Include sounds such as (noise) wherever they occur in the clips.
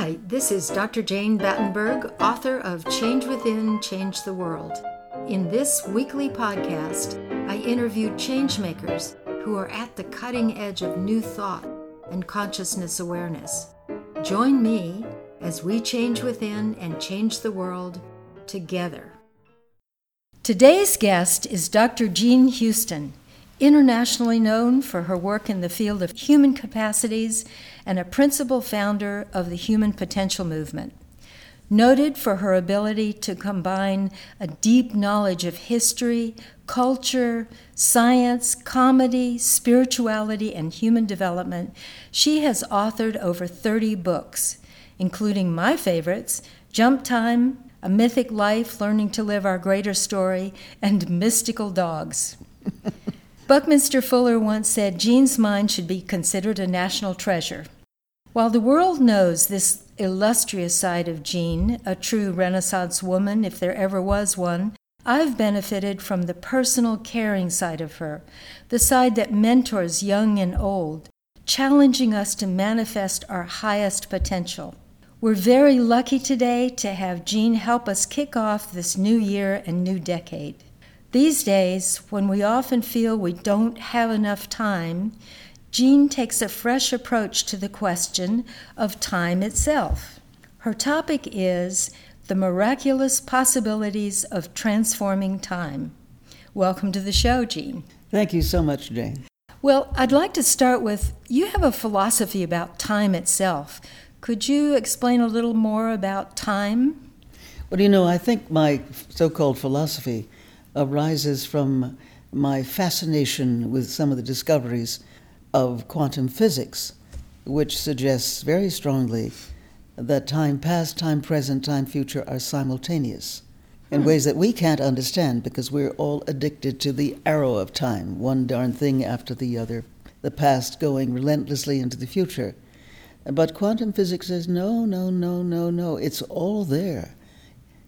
Hi, this is Dr. Jane Battenberg, author of Change Within, Change the World. In this weekly podcast, I interview changemakers who are at the cutting edge of new thought and consciousness awareness. Join me as we change within and change the world together. Today's guest is Dr. Jean Houston internationally known for her work in the field of human capacities and a principal founder of the Human Potential Movement. Noted for her ability to combine a deep knowledge of history, culture, science, comedy, spirituality, and human development, she has authored over 30 books, including my favorites Jump Time, A Mythic Life Learning to Live Our Greater Story, and Mystical Dogs. (laughs) Buckminster Fuller once said Jean's mind should be considered a national treasure. While the world knows this illustrious side of Jean, a true Renaissance woman if there ever was one, I've benefited from the personal caring side of her, the side that mentors young and old, challenging us to manifest our highest potential. We're very lucky today to have Jean help us kick off this new year and new decade. These days, when we often feel we don't have enough time, Jean takes a fresh approach to the question of time itself. Her topic is the miraculous possibilities of transforming time. Welcome to the show, Jean. Thank you so much, Jane. Well, I'd like to start with you have a philosophy about time itself. Could you explain a little more about time? Well, you know, I think my so called philosophy arises from my fascination with some of the discoveries of quantum physics, which suggests very strongly that time past, time present, time future are simultaneous in hmm. ways that we can't understand because we're all addicted to the arrow of time, one darn thing after the other, the past going relentlessly into the future. But quantum physics says, no, no, no, no, no, it's all there.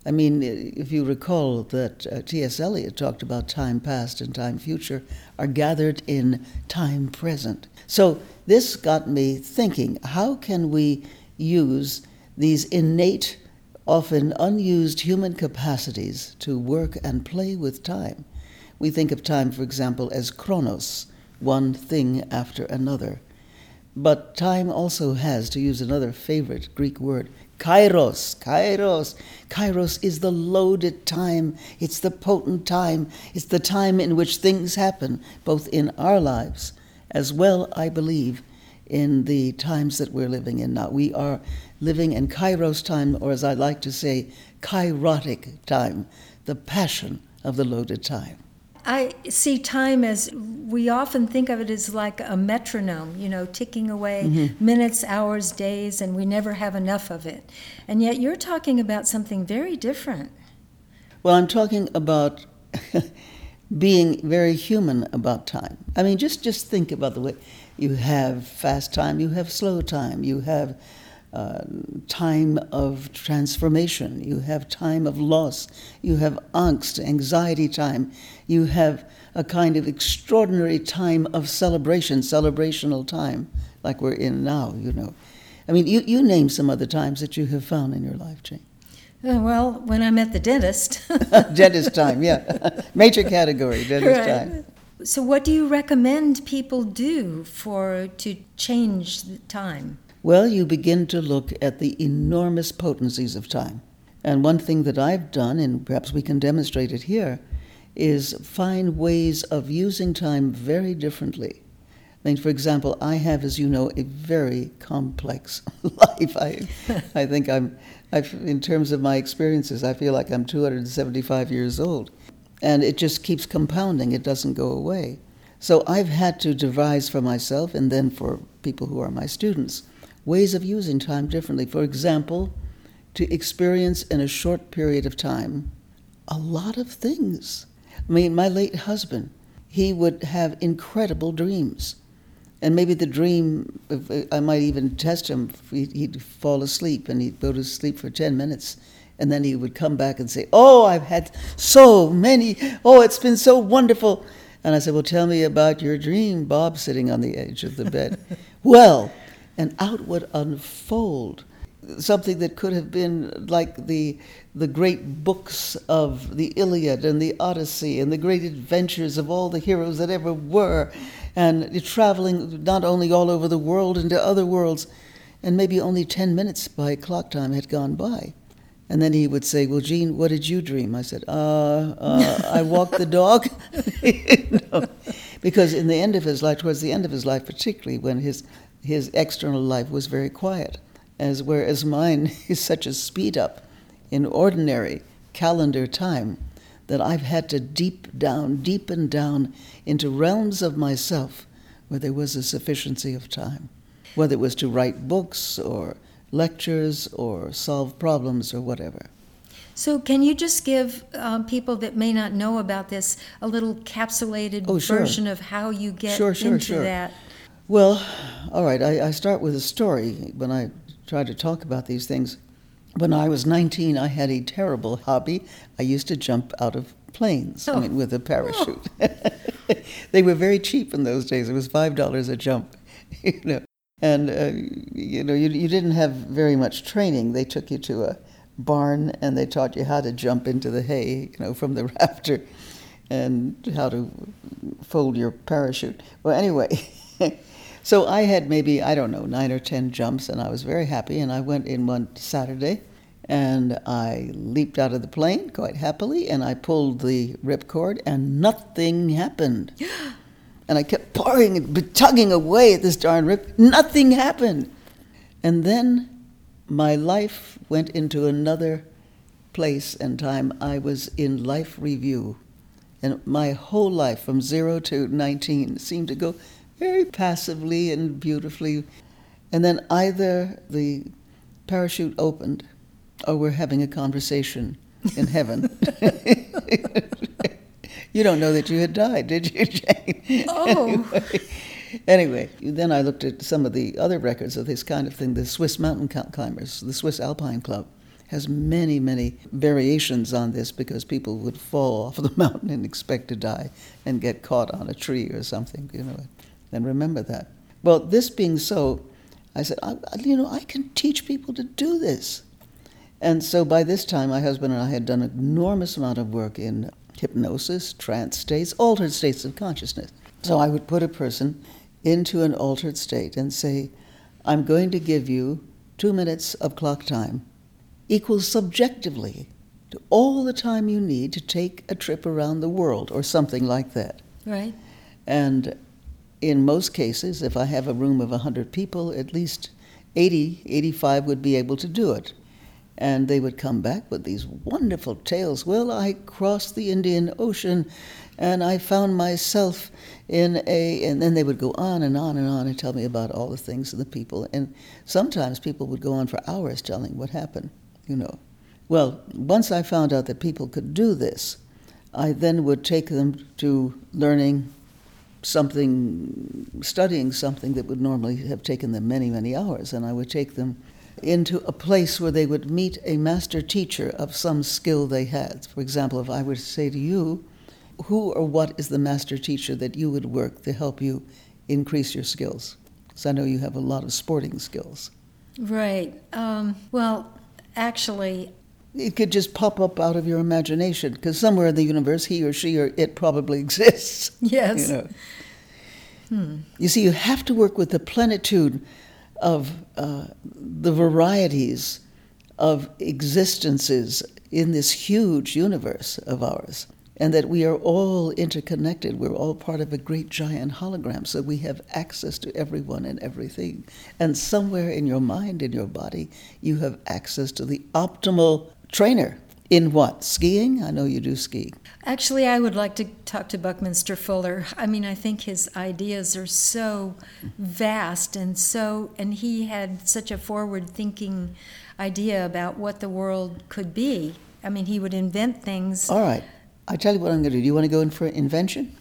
I mean, if you recall that uh, T.S. Eliot talked about time past and time future are gathered in time present. So this got me thinking how can we use these innate, often unused human capacities to work and play with time? We think of time, for example, as chronos, one thing after another. But time also has, to use another favorite Greek word, Kairos, Kairos. Kairos is the loaded time. It's the potent time. It's the time in which things happen, both in our lives as well, I believe, in the times that we're living in now. We are living in Kairos time, or as I like to say, kairotic time, the passion of the loaded time. I see time as we often think of it as like a metronome, you know, ticking away mm-hmm. minutes, hours, days, and we never have enough of it. And yet you're talking about something very different. Well, I'm talking about (laughs) being very human about time. I mean, just, just think about the way you have fast time, you have slow time, you have uh, time of transformation, you have time of loss, you have angst, anxiety time, you have a kind of extraordinary time of celebration, celebrational time, like we're in now, you know. I mean, you, you name some other times that you have found in your life, Jane. Uh, well, when I'm at the dentist. (laughs) dentist time, yeah. (laughs) Major category, (laughs) dentist right. time. So, what do you recommend people do for to change the time? Well, you begin to look at the enormous potencies of time. And one thing that I've done, and perhaps we can demonstrate it here, is find ways of using time very differently. I mean, for example, I have, as you know, a very complex (laughs) life. I, I think I'm, I've, in terms of my experiences, I feel like I'm 275 years old. And it just keeps compounding, it doesn't go away. So I've had to devise for myself, and then for people who are my students, ways of using time differently. For example, to experience in a short period of time a lot of things. I mean, my late husband, he would have incredible dreams. And maybe the dream, I might even test him, he'd fall asleep and he'd go to sleep for 10 minutes. And then he would come back and say, Oh, I've had so many. Oh, it's been so wonderful. And I said, Well, tell me about your dream, Bob, sitting on the edge of the bed. (laughs) well, and out would unfold something that could have been like the the great books of the Iliad and the Odyssey and the great adventures of all the heroes that ever were, and traveling not only all over the world into other worlds, and maybe only ten minutes by clock time had gone by. And then he would say, "Well, Jean, what did you dream?" I said, "Uh, uh I walked the dog," (laughs) because in the end of his life, towards the end of his life, particularly when his his external life was very quiet, as whereas mine (laughs) is such a speed up in ordinary calendar time that I've had to deep down, deepen down into realms of myself where there was a sufficiency of time, whether it was to write books or lectures or solve problems or whatever. So, can you just give um, people that may not know about this a little capsulated oh, sure. version of how you get sure, sure, into sure. that? Well, all right, I, I start with a story when I try to talk about these things. When I was 19, I had a terrible hobby. I used to jump out of planes Oh. I mean, with a parachute. (laughs) they were very cheap in those days. It was five dollars a jump, (laughs) you know. And uh, you know, you, you didn't have very much training. They took you to a barn and they taught you how to jump into the hay, you know, from the (laughs) rafter, and how to fold your parachute. Well, anyway. So I had maybe, I don't know, nine or ten jumps, and I was very happy. And I went in one Saturday, and I leaped out of the plane quite happily, and I pulled the ripcord, and nothing happened. (gasps) And I kept pawing and tugging away at this darn rip. Nothing happened. And then my life went into another place and time. I was in life review. And my whole life, from zero to 19, seemed to go very passively and beautifully. And then either the parachute opened or we're having a conversation in heaven. (laughs) you don't know that you had died, did you, Jane? Oh. Anyway, anyway, then I looked at some of the other records of this kind of thing. The Swiss mountain climbers, the Swiss Alpine Club, has many, many variations on this because people would fall off the (laughs) mountain and expect to die and get caught on a tree or something, you know, and remember that. Well, this being so, I said, I, you know, I can teach people to do this. And so by this time, my husband and I had done an enormous amount of work in hypnosis, trance states, altered states of consciousness. So I would put a person into an altered state and say, I'm going to give you two minutes of clock time equals subjectively to all the time you need to take a trip around the world or something like that. Right. And in most cases, if I have a room of 100 people, at least 80, 85 would be able to do it. And they would come back with these wonderful tales. Well, I crossed the Indian Ocean and I found myself in a, and then they would go on and on and on and tell me about all the things and the people. And sometimes people would go on for hours telling what happened, you know. Well, once I found out that people could do this, I then would take them to learning something, studying something that would normally have taken them many, many hours. And I would take them into a place where they would meet a master teacher of some skill they had. For example, if I were to say to you, who or what is the master teacher that you would work to help you increase your skills? Because I know you have a lot of sporting skills. Right. Um, well, actually, It could just pop up out of your imagination because somewhere in the universe, he or she or it probably (laughs) exists. yes. You know. You see, you have to work with the plenitude of uh, the varieties of existences in this huge universe of ours, and that we are all interconnected. We're all part of a great giant hologram, so we have access to everyone and everything. And somewhere in your mind, in your body, you have access to the optimal trainer. In what? Skiing? I know you do ski. Actually, I would like to talk to Buckminster Fuller. I mean, I think his ideas are so vast and so, and he had such a forward thinking idea about what the world could be. I mean, he would invent things. All right. I tell you what I'm going to do. Do you want to go in for invention?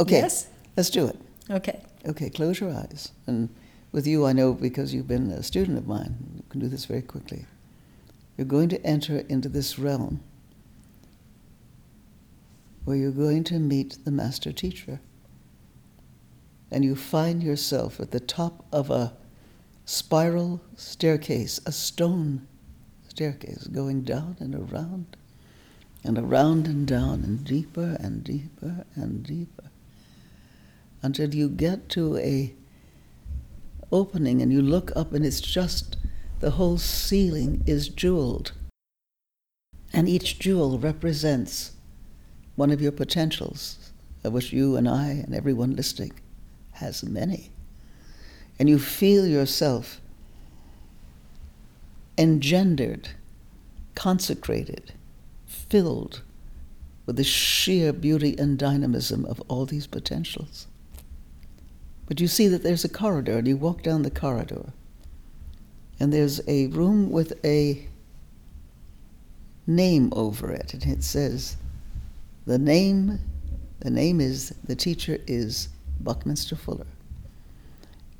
Okay. Yes. Let's do it. Okay. Okay, close your eyes. And with you, I know because you've been a student of mine, you can do this very quickly. You're going to enter into this realm where you're going to meet the master teacher. And you find yourself at the top of a spiral staircase, a stone staircase going down and around and around and down and deeper and deeper and deeper until you get to a opening and you look up and it's just the whole ceiling is jeweled and each jewel represents one of your potentials. Of which you and I and everyone listening has many. And you feel yourself engendered consecrated filled with the sheer beauty and dynamism of all these potentials. But you see that there's a corridor, and you walk down the corridor, and there's a room with a name over it, and it says, the name, the name is, the teacher is Buckminster Fuller.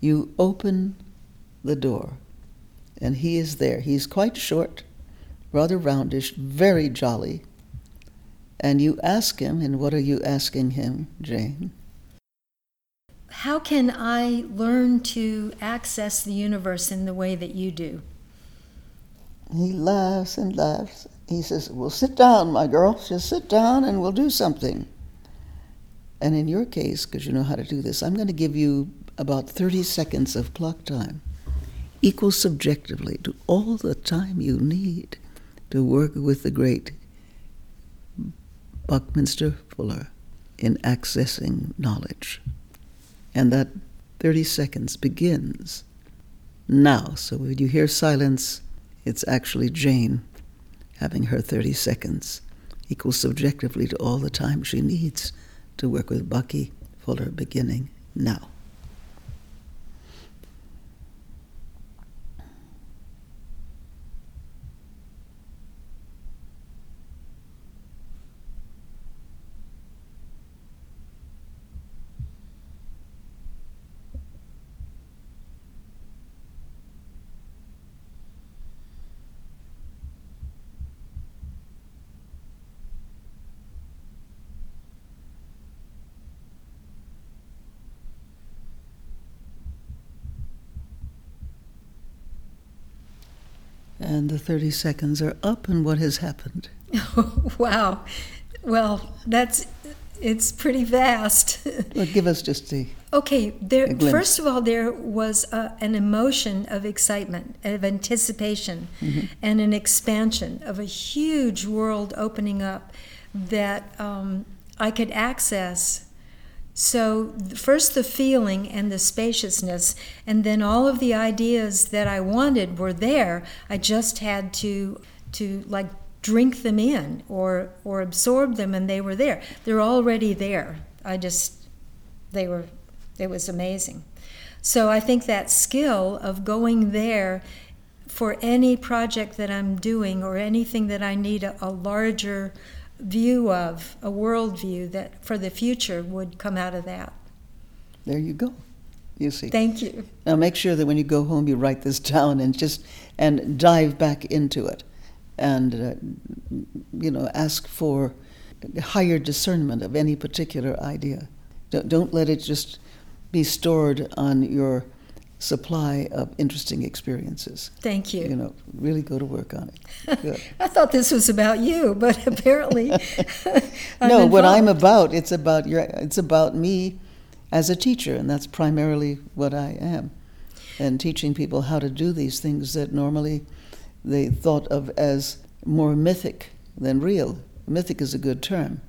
You open the door, and he is there. He's quite short, rather roundish, very jolly. And you ask him, and what are you asking him, Jane? How can I learn to access the universe in the way that you do? He laughs and laughs. He says, Well, sit down, my girl. Just sit down and we'll do something. And in your case, because you know how to do this, I'm going to give you about 30 seconds of clock time, equal subjectively to all the time you need to work with the great Buckminster Fuller in accessing knowledge. And that 30 seconds begins now. So when you hear silence, it's actually Jane having her 30 seconds, equal subjectively to all the time she needs to work with Bucky Fuller beginning now. And the 30 seconds are up, and what has happened? (laughs) wow. Well, that's it's pretty vast. (laughs) well, give us just the okay. There, first of all, there was a, an emotion of excitement, of anticipation, mm-hmm. and an expansion of a huge world opening up that um, I could access so, first the feeling and the spaciousness, and then all of the ideas that I wanted were there. I just had to to like drink them in or or absorb them and they were there. They're already there. I just they were it was amazing. So I think that skill of going there for any project that I'm doing or anything that I need a, a larger view of, a worldview that for the future would come out of that. There you go. You see. Thank you. Now make sure that when you go home you write this down and just and dive back into it and uh, you know ask for higher discernment of any particular idea. Don't, don't let it just be stored on your supply of interesting experiences. Thank you. You know, really go to work on it. Good. (laughs) I thought this was about you, but (laughs) apparently (laughs) No, what I'm about, it's about your it's about me as a teacher, and that's primarily what I am. And teaching people how to do these things that normally they thought of as more mythic than real. Mythic is a good term,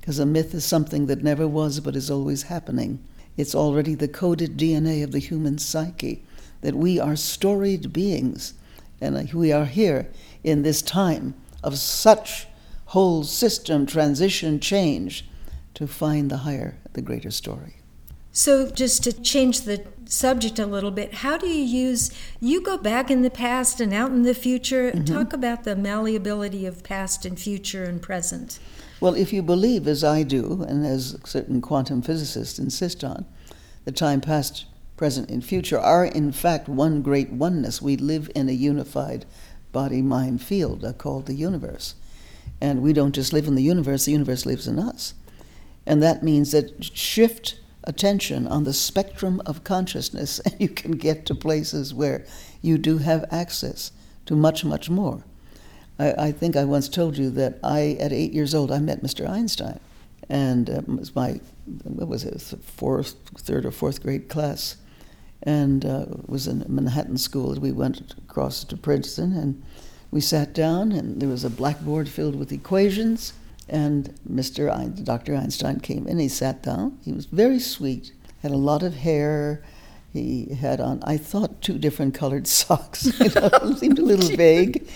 because a myth is something that never was but is always happening it's already the coded DNA of the human psyche that we are storied beings and we are here in this time of such whole system transition change to find the higher, the greater story. So, just to change the subject a little bit, how do you use, you go back in the past and out in the future, mm-hmm. talk about the malleability of past and future and present. Well, if you believe, as I do, and as certain quantum physicists insist on, the time past, present, and future are in fact one great oneness. We live in a unified body mind field uh, called the universe. And we don't just live in the universe, the universe lives in us. And that means that shift attention on the spectrum of consciousness, (laughs) and you can get to places where you do have access to much, much more. I, I think I once told you that I, at eight years old, I met Mr. Einstein, and um, it was my what was it, fourth, third or fourth grade class, and uh, was in Manhattan School. We went across to Princeton, and we sat down, and there was a blackboard filled with equations. And Mr. Ein, Dr. Einstein came in. He sat down. He was very sweet. Had a lot of hair. He had on, I thought, two different colored (laughs) socks. (laughs) you know, seemed a little (laughs) vague.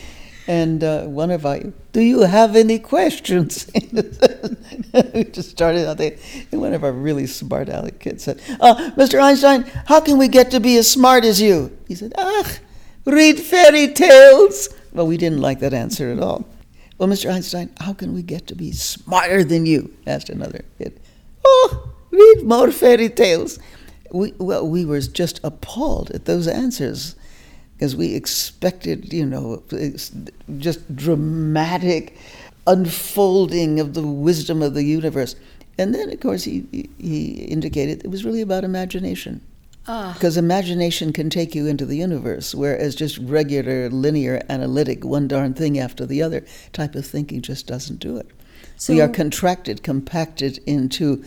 And uh, one of our, do you have any questions? (laughs) we just started out there. And one of our really smart aleck kids said, uh, Mr. Einstein, how can we get to be as smart as you? He said, ah, read fairy tales. Well, we didn't like that answer at all. Well, Mr. Einstein, how can we get to be smarter than you? asked another kid. Oh, read more fairy tales. We, well, we were just appalled at those answers because we expected, you know, just dramatic unfolding of the wisdom of the universe. And then, of course, he, he indicated it was really about imagination. Ah. Because imagination can take you into the universe, whereas just regular, linear, analytic, one darn thing after the other type of thinking just doesn't do it. So we are contracted, compacted into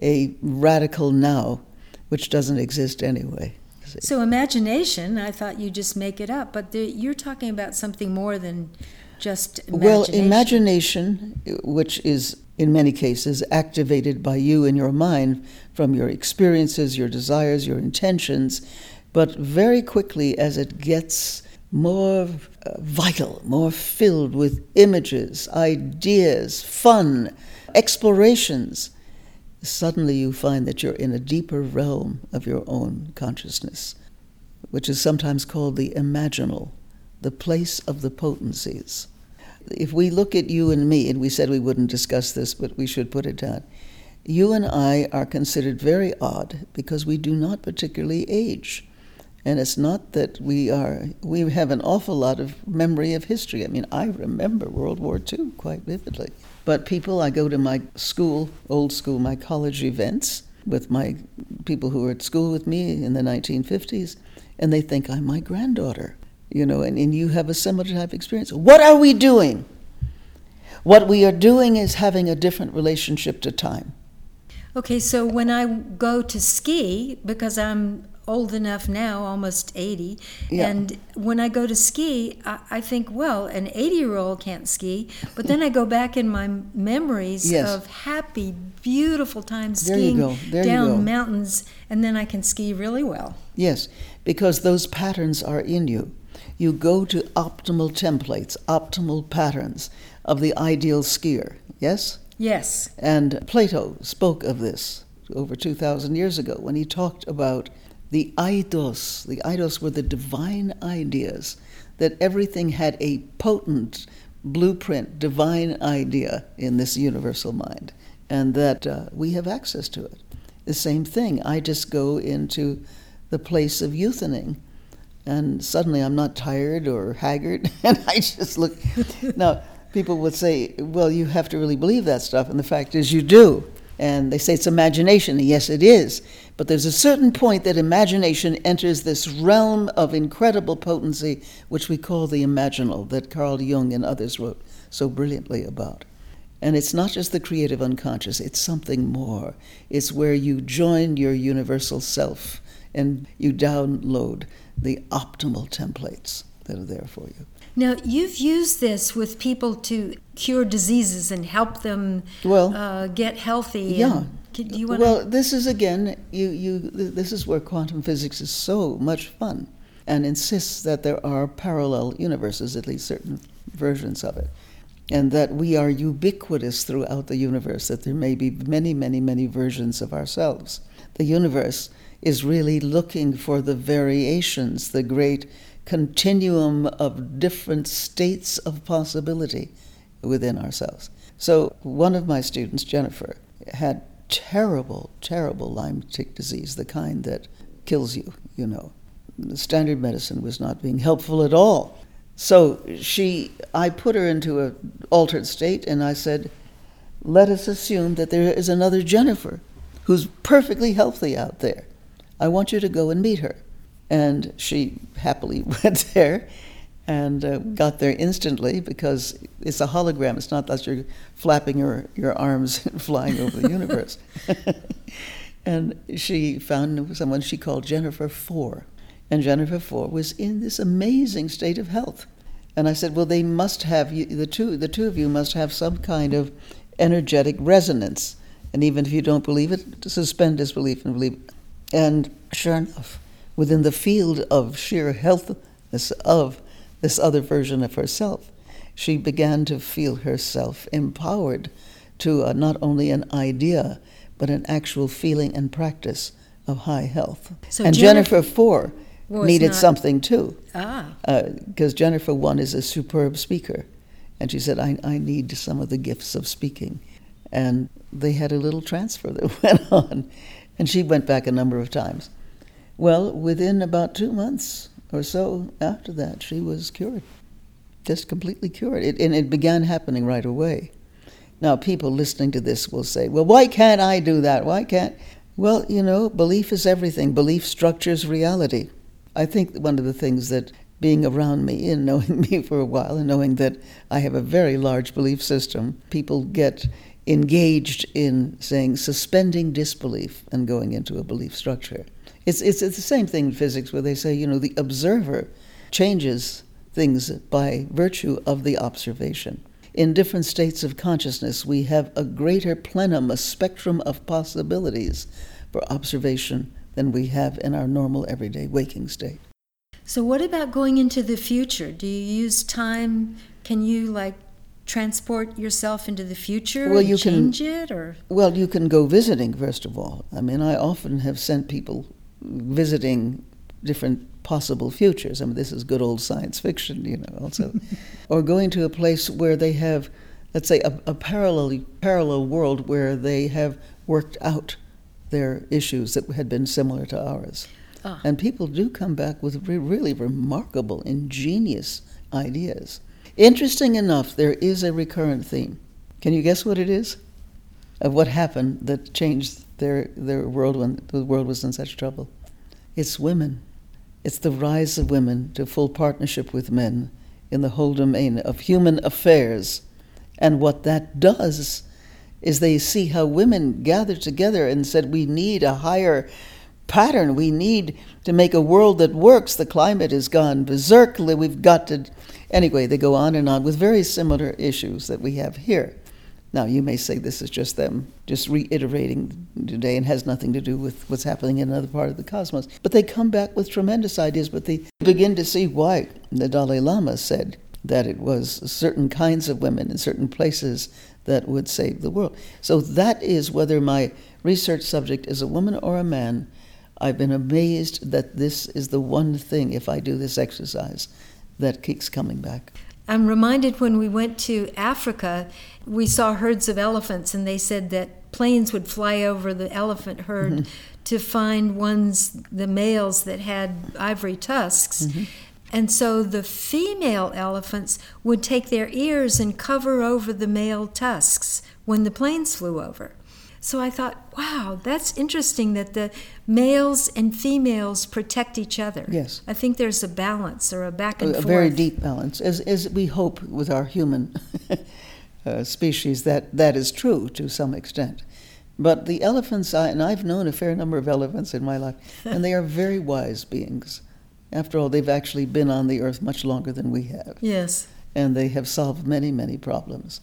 a radical now, which doesn't exist anyway. So imagination, I thought you just make it up, but the, you're talking about something more than just imagination. Well, imagination, which is in many cases activated by you in your mind from your experiences, your desires, your intentions, but very quickly as it gets more uh, vital, more filled with images, ideas, fun, explorations, suddenly you find that you're in a deeper realm of your own consciousness, which is sometimes called the imaginal, the place of the potencies if we look at you and me, and we said we wouldn't discuss this, but we should put it down, you and I are considered very odd because we do not particularly age. And it's not that we are, we have an awful lot of memory of history. I mean, I remember World War II quite vividly. But people, I go to my school, old school, my college events with my people who were at school with me in the 1950s, and they think I'm my granddaughter you know, and, and you have a similar type of experience. What are we doing? What we are doing is having a different relationship to time. Okay, so when I go to ski, because I'm old enough now, almost 80, yeah. and when I go to ski, I, I think, well, an 80 year old can't ski, but then I go back in my memories yes. of happy, beautiful times skiing down mountains, and then I can ski really well. Yes, because those patterns are in you you go to optimal templates, optimal patterns of the ideal skier. Yes? Yes. And Plato spoke of this over 2,000 years ago when he talked about the eidos. The eidos were the divine ideas, that everything had a potent blueprint, divine idea in this universal mind, and that uh, we have access to it. The same thing. I just go into the place of youthening and suddenly I'm not tired or haggard, (laughs) and I just look. (laughs) now, people would say, "Well, you have to really believe that stuff," and the fact is, you do. And they say it's imagination, yes, it is. But there's a certain point that imagination enters this realm of incredible potency, which we call the imaginal, that Carl Jung and others wrote so brilliantly about. And it's not just the creative unconscious, it's something more. It's where you join your universal self and you download the optimal templates that are there for you. Now, you've used this with people to cure diseases and help them well, uh, get healthy. Yeah. Can, do you want well, this is again, you, you, this is where quantum physics is so much fun and insists that there are parallel universes, at least certain versions of it, and that we are ubiquitous throughout the universe, that there may be many, many, many versions of ourselves. The universe is really looking for the variations, the great continuum of different states of possibility within ourselves. So, one of my students, Jennifer, had terrible, terrible Lyme tick disease, the kind that kills you, you know. The standard medicine was not being helpful at all. So she, I put her into an altered state, and I said, "Let us assume that there is another Jennifer who's perfectly healthy out there. I want you to go and meet her. And she happily (laughs) went there and uh, got there instantly because it's a hologram. It's not that you're flapping your, your arms (laughs) and flying over the universe. (laughs) and she found someone she called Jennifer Four. And Jennifer Four was in this amazing state of health. And I said, well, they must have, the two, the two of you must have some kind of energetic resonance. And even if you don't believe it, suspend disbelief and believe it. And sure enough, within the field of sheer healthness of this other version of herself, she began to feel herself empowered to uh, not only an idea, but an actual feeling and practice of high health. So and Jennifer, Jennifer Four needed not... something too. Ah. Because uh, Jennifer One is a superb speaker. And she said, I, I need some of the gifts of speaking. And they had a little transfer that (laughs) went on. And she went back a number of times. Well, within about two months or so after that, she was cured. Just completely cured. It, and it began happening right away. Now, people listening to this will say, well, why can't I do that? Why can't. Well, you know, belief is everything. Belief structures reality. I think one of the things that being around me and (laughs) knowing me for a while and knowing that I have a very large belief system, people get engaged in saying suspending disbelief and going into a belief structure. It's, it's, it's the same thing in physics where they say, you know, the observer changes things by virtue of the observation. In different states of consciousness, we have a greater plenum, a spectrum of possibilities for observation than we have in our normal everyday waking state. So, what about going into the future? Do you use time? Can you like transport yourself into the future well, you change can, it, or well, you can go visiting first of all. I mean, I often have sent people visiting different possible futures. I mean, this is good old science fiction, you know, also. (laughs) or going to a place where they have, let's say, a, a, parallel, parallel world where they have worked out their issues that had been similar to ours. Ah. And people do come back with re- really remarkable, ingenious ideas. Interesting enough, there is a recurrent theme. Can you guess what it is? Of what happened that changed their, their world when the world was in such trouble? It's women. It's the rise of women to full partnership with men in the whole domain of human affairs. And what that does is they see how women gathered together and said, We need a higher pattern. We need to make a world that works. The climate has gone berserk. We've got to. Anyway, they go on and on with very similar issues that we have here. Now, you may say this is just them just reiterating today and has nothing to do with what's happening in another part of the cosmos. But they come back with tremendous ideas, but they begin to see why the Dalai Lama said that it was certain kinds of women in certain places that would save the world. So that is whether my research subject is a woman or a man. I've been amazed that this is the one thing, if I do this exercise, that keeps coming back. I'm reminded when we went to Africa, we saw herds of elephants, and they said that planes would fly over the elephant herd mm-hmm. to find ones, the males that had ivory tusks. Mm-hmm. And so the female elephants would take their ears and cover over the male tusks when the planes flew over. So I thought, wow, that's interesting that the males and females protect each other. Yes. I think there's a balance or a back and a, forth. A very deep balance, as, as we hope with our human (laughs) uh, species that that is true to some extent. But the elephants, I, and I've known a fair number of elephants in my life, and they are (laughs) very wise beings. After all, they've actually been on the earth much longer than we have. Yes. And they have solved many, many problems.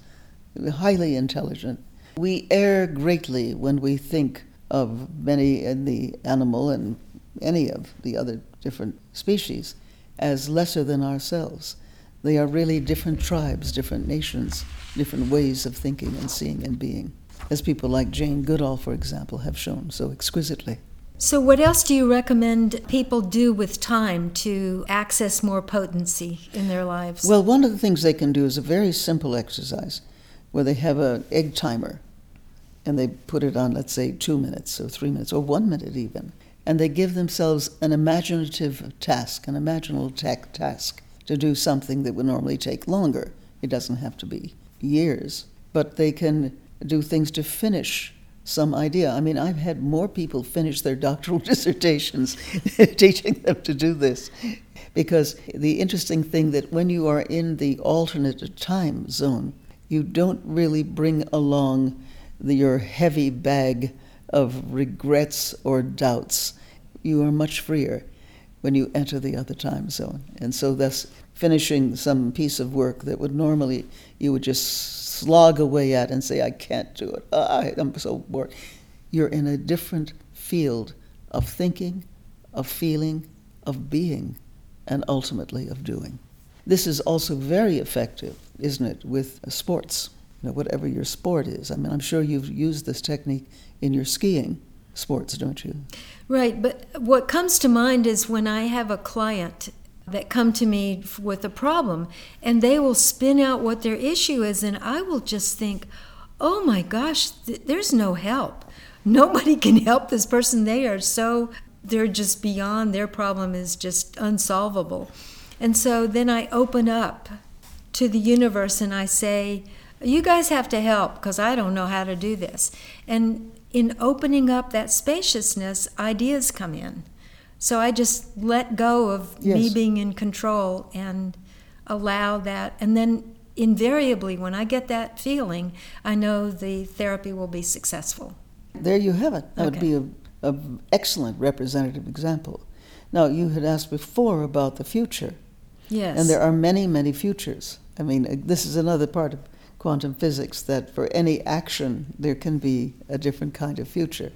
Highly intelligent we err greatly when we think of many in the animal and any of the other different species as lesser than ourselves. They are really different tribes, different nations, different ways of thinking and seeing and being, as people like Jane Goodall, for example, have shown so exquisitely. So, what else do you recommend people do with time to access more potency in their lives? Well, one of the things they can do is a very simple exercise where they have an egg timer and they put it on, let's say, two minutes or three minutes or one minute even. And they give themselves an imaginative task, an imaginal task to do something that would normally take longer. It doesn't have to be years, but they can do things to finish some idea. I mean, I've had more people finish their doctoral (laughs) dissertations (laughs) teaching them to do this. Because the interesting thing that when you are in the alternate time zone, you don't really bring along the, your heavy bag of regrets or doubts. You are much freer when you enter the other time zone. And so, thus, finishing some piece of work that would normally you would just slog away at and say, I can't do it. I, I'm so bored. You're in a different field of thinking, of feeling, of being, and ultimately of doing. This is also very effective, isn't it, with sports, know, whatever your sport is. I mean, I'm sure you've used this technique in your skiing sports, don't you? Right, but what comes to mind is when I have a client that come to me with a problem and they will spin out what their issue is and I will just think, "Oh my gosh, th- there's no help. Nobody (laughs) can help this person. They are so they're just beyond their problem is just unsolvable." And so then I open up to the universe and I say, "You guys have to help because I don't know how to do this." And in opening up that spaciousness, ideas come in. So I just let go of yes. me being in control and allow that. And then invariably, when I get that feeling, I know the therapy will be successful. There you have it. That okay. would be an excellent representative example. Now, you had asked before about the future. Yes. And there are many, many futures. I mean, uh, this is another part of quantum physics that for any action, there can be a different kind of future.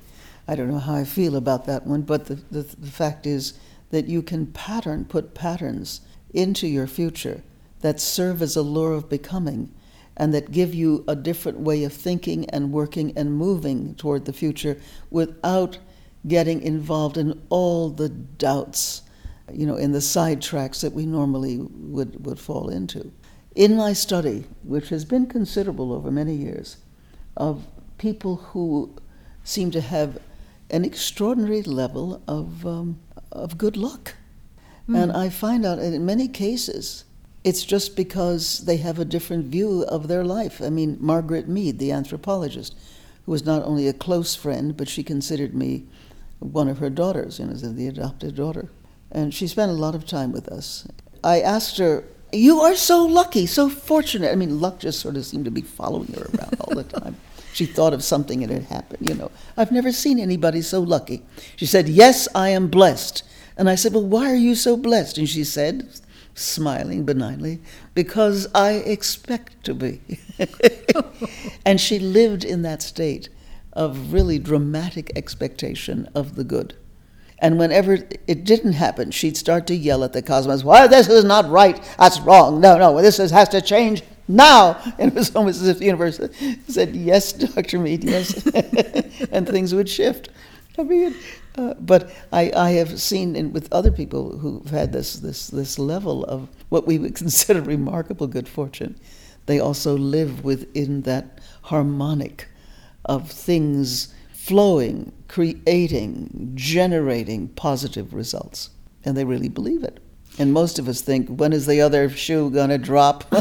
I don't know how I feel about that one, but the, the, the fact is that you can pattern, put patterns into your future that serve as a lure of becoming and that give you a different way of thinking and working and moving toward the future without getting involved in all the doubts, you know, in the sidetracks that we normally would, would fall into. In my study, which has been considerable over many years, of people who seem to have an extraordinary level of, um, of good luck. Mm. And I find out in many cases, it's just because they have a different view of their life. I mean, Margaret Mead, the anthropologist, who was not only a close friend, but she considered me one of her daughters, you know, the adopted daughter. And she spent a lot of time with us. I asked her, You are so lucky, so fortunate. I mean, luck just sort of seemed to be following her around all the time. (laughs) She thought of something and it happened, you know. I've never seen anybody so lucky. She said, Yes, I am blessed. And I said, Well, why are you so blessed? And she said, smiling benignly, Because I expect to be. (laughs) and she lived in that state of really dramatic expectation of the good. And whenever it didn't happen, she'd start to yell at the cosmos, Why, this is not right. That's wrong. No, no, this is, has to change now. (laughs) And it was almost as if the universe said, Yes, Dr. Mead, yes. (laughs) and things would shift. I mean, uh, but I, I have seen in, with other people who've had this, this, this level of what we would (laughs) consider remarkable good fortune, they also live within that harmonic of things flowing, creating, generating positive results. And they really believe it. And most of us think, when is the other shoe going to drop? (laughs)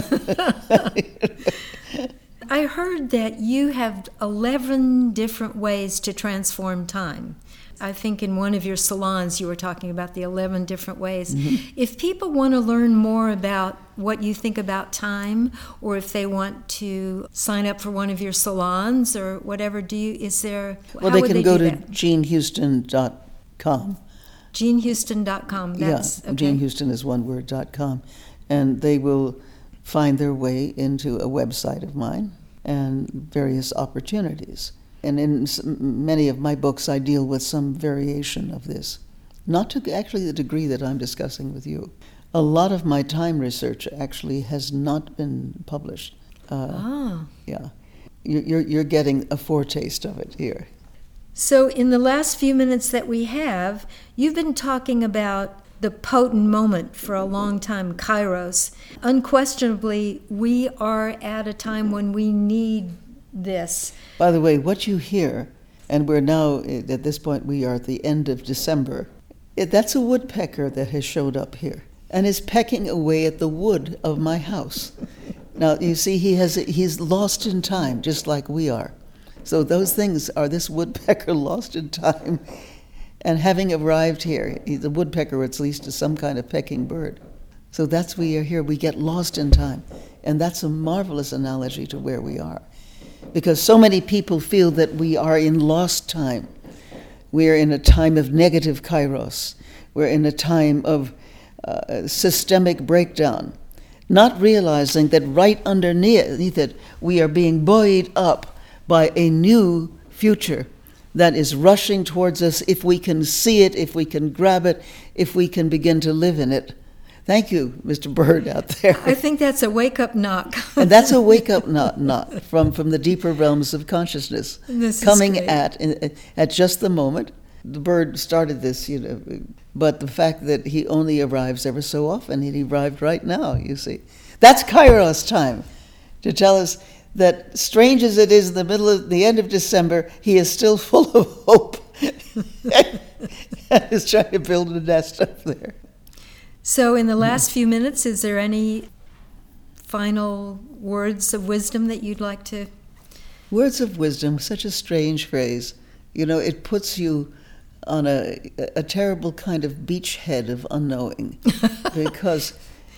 I heard that you have 11 different ways to transform time. I think in one of your salons you were talking about the 11 different ways. Mm-hmm. If people want to learn more about what you think about time or if they want to sign up for one of your salons or whatever, do you is there Well, they can they go to jeanhouston.com. Jeanhouston.com. That's, yeah, okay. Jean Houston is one word, dot com. And they will find their way into a website of mine and various opportunities. And in many of my books, I deal with some variation of this. Not to actually the degree that I'm discussing with you. A lot of my time research actually has not been published. Uh, ah. Yeah. You're, you're getting a foretaste of it here. So, in the last few minutes that we have, you've been talking about the potent moment for a long time, Kairos. Unquestionably, we are at a time when we need this. By the way, what you hear, and we're now eh, at this point, we are at the end of December, eh, that's a woodpecker that has showed up here and is pecking away at the wood of my house. Now, you see, he has, he's lost in time, just like we are. So those things are this woodpecker (laughs) lost in time and having arrived here. The woodpecker, at least, is some kind of pecking bird. So that's we are here. We get lost in time. And that's a marvelous analogy to where we are. Because so many people feel that we are in lost time. We are in a time of negative kairos. We're in a time of uh, systemic breakdown, not realizing that right underneath it, we are being buoyed up by a new future that is rushing towards us if we can see it, if we can grab it, if we can begin to live in it. Thank you, Mr. Bird out there. I think that's a wake up knock. and that's a wake up knock, knock from, from the deeper realms of consciousness This is coming at at just the moment. The bird started this, you know, but the fact that he only arrives ever so often, and he arrived right now, you see. That's Kairos time to tell us that strange as it is in the middle of the end of December, he is still full of (laughs) hope (laughs) and is trying to build a nest up there. So, in the last few minutes, is there any final words of wisdom that you'd like to? Words of wisdom, such a strange phrase. You know, it puts you on a, a terrible kind of beachhead of unknowing (laughs) because,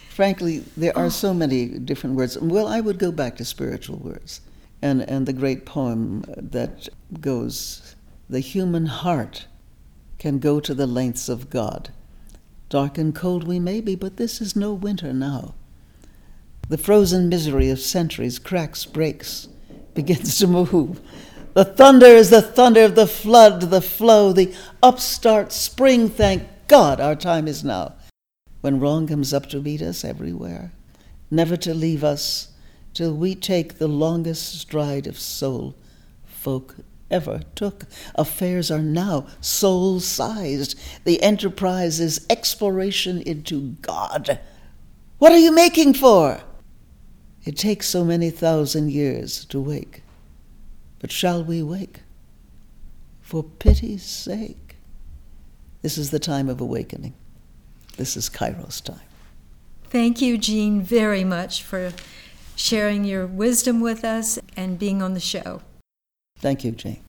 frankly, there are so oh. many different words. Well, I would go back to spiritual words and, and the great poem that goes The human heart can go to the lengths of God. Dark and cold we may be, but this is no winter now. The frozen misery of centuries cracks, breaks, (laughs) begins to move. The thunder is the thunder of the flood, the flow, the upstart spring. Thank God our time is now. When wrong comes up to meet us everywhere, never to leave us till we take the longest stride of soul folk ever took. Affairs are now soul sized. The enterprise is exploration into God. What are you making for? It takes so many thousand years to wake. But shall we wake? For pity's sake. This is the time of awakening. This is Kairos time. Thank you, Jean, very much for sharing your wisdom with us and being on the show. Thank you, Jane.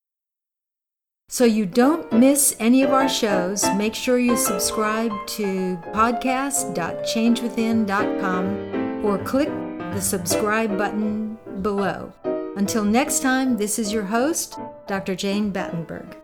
So you don't miss any of our shows, make sure you subscribe to podcast.changewithin.com or click the subscribe button below. Until next time, this is your host, Dr. Jane Battenberg.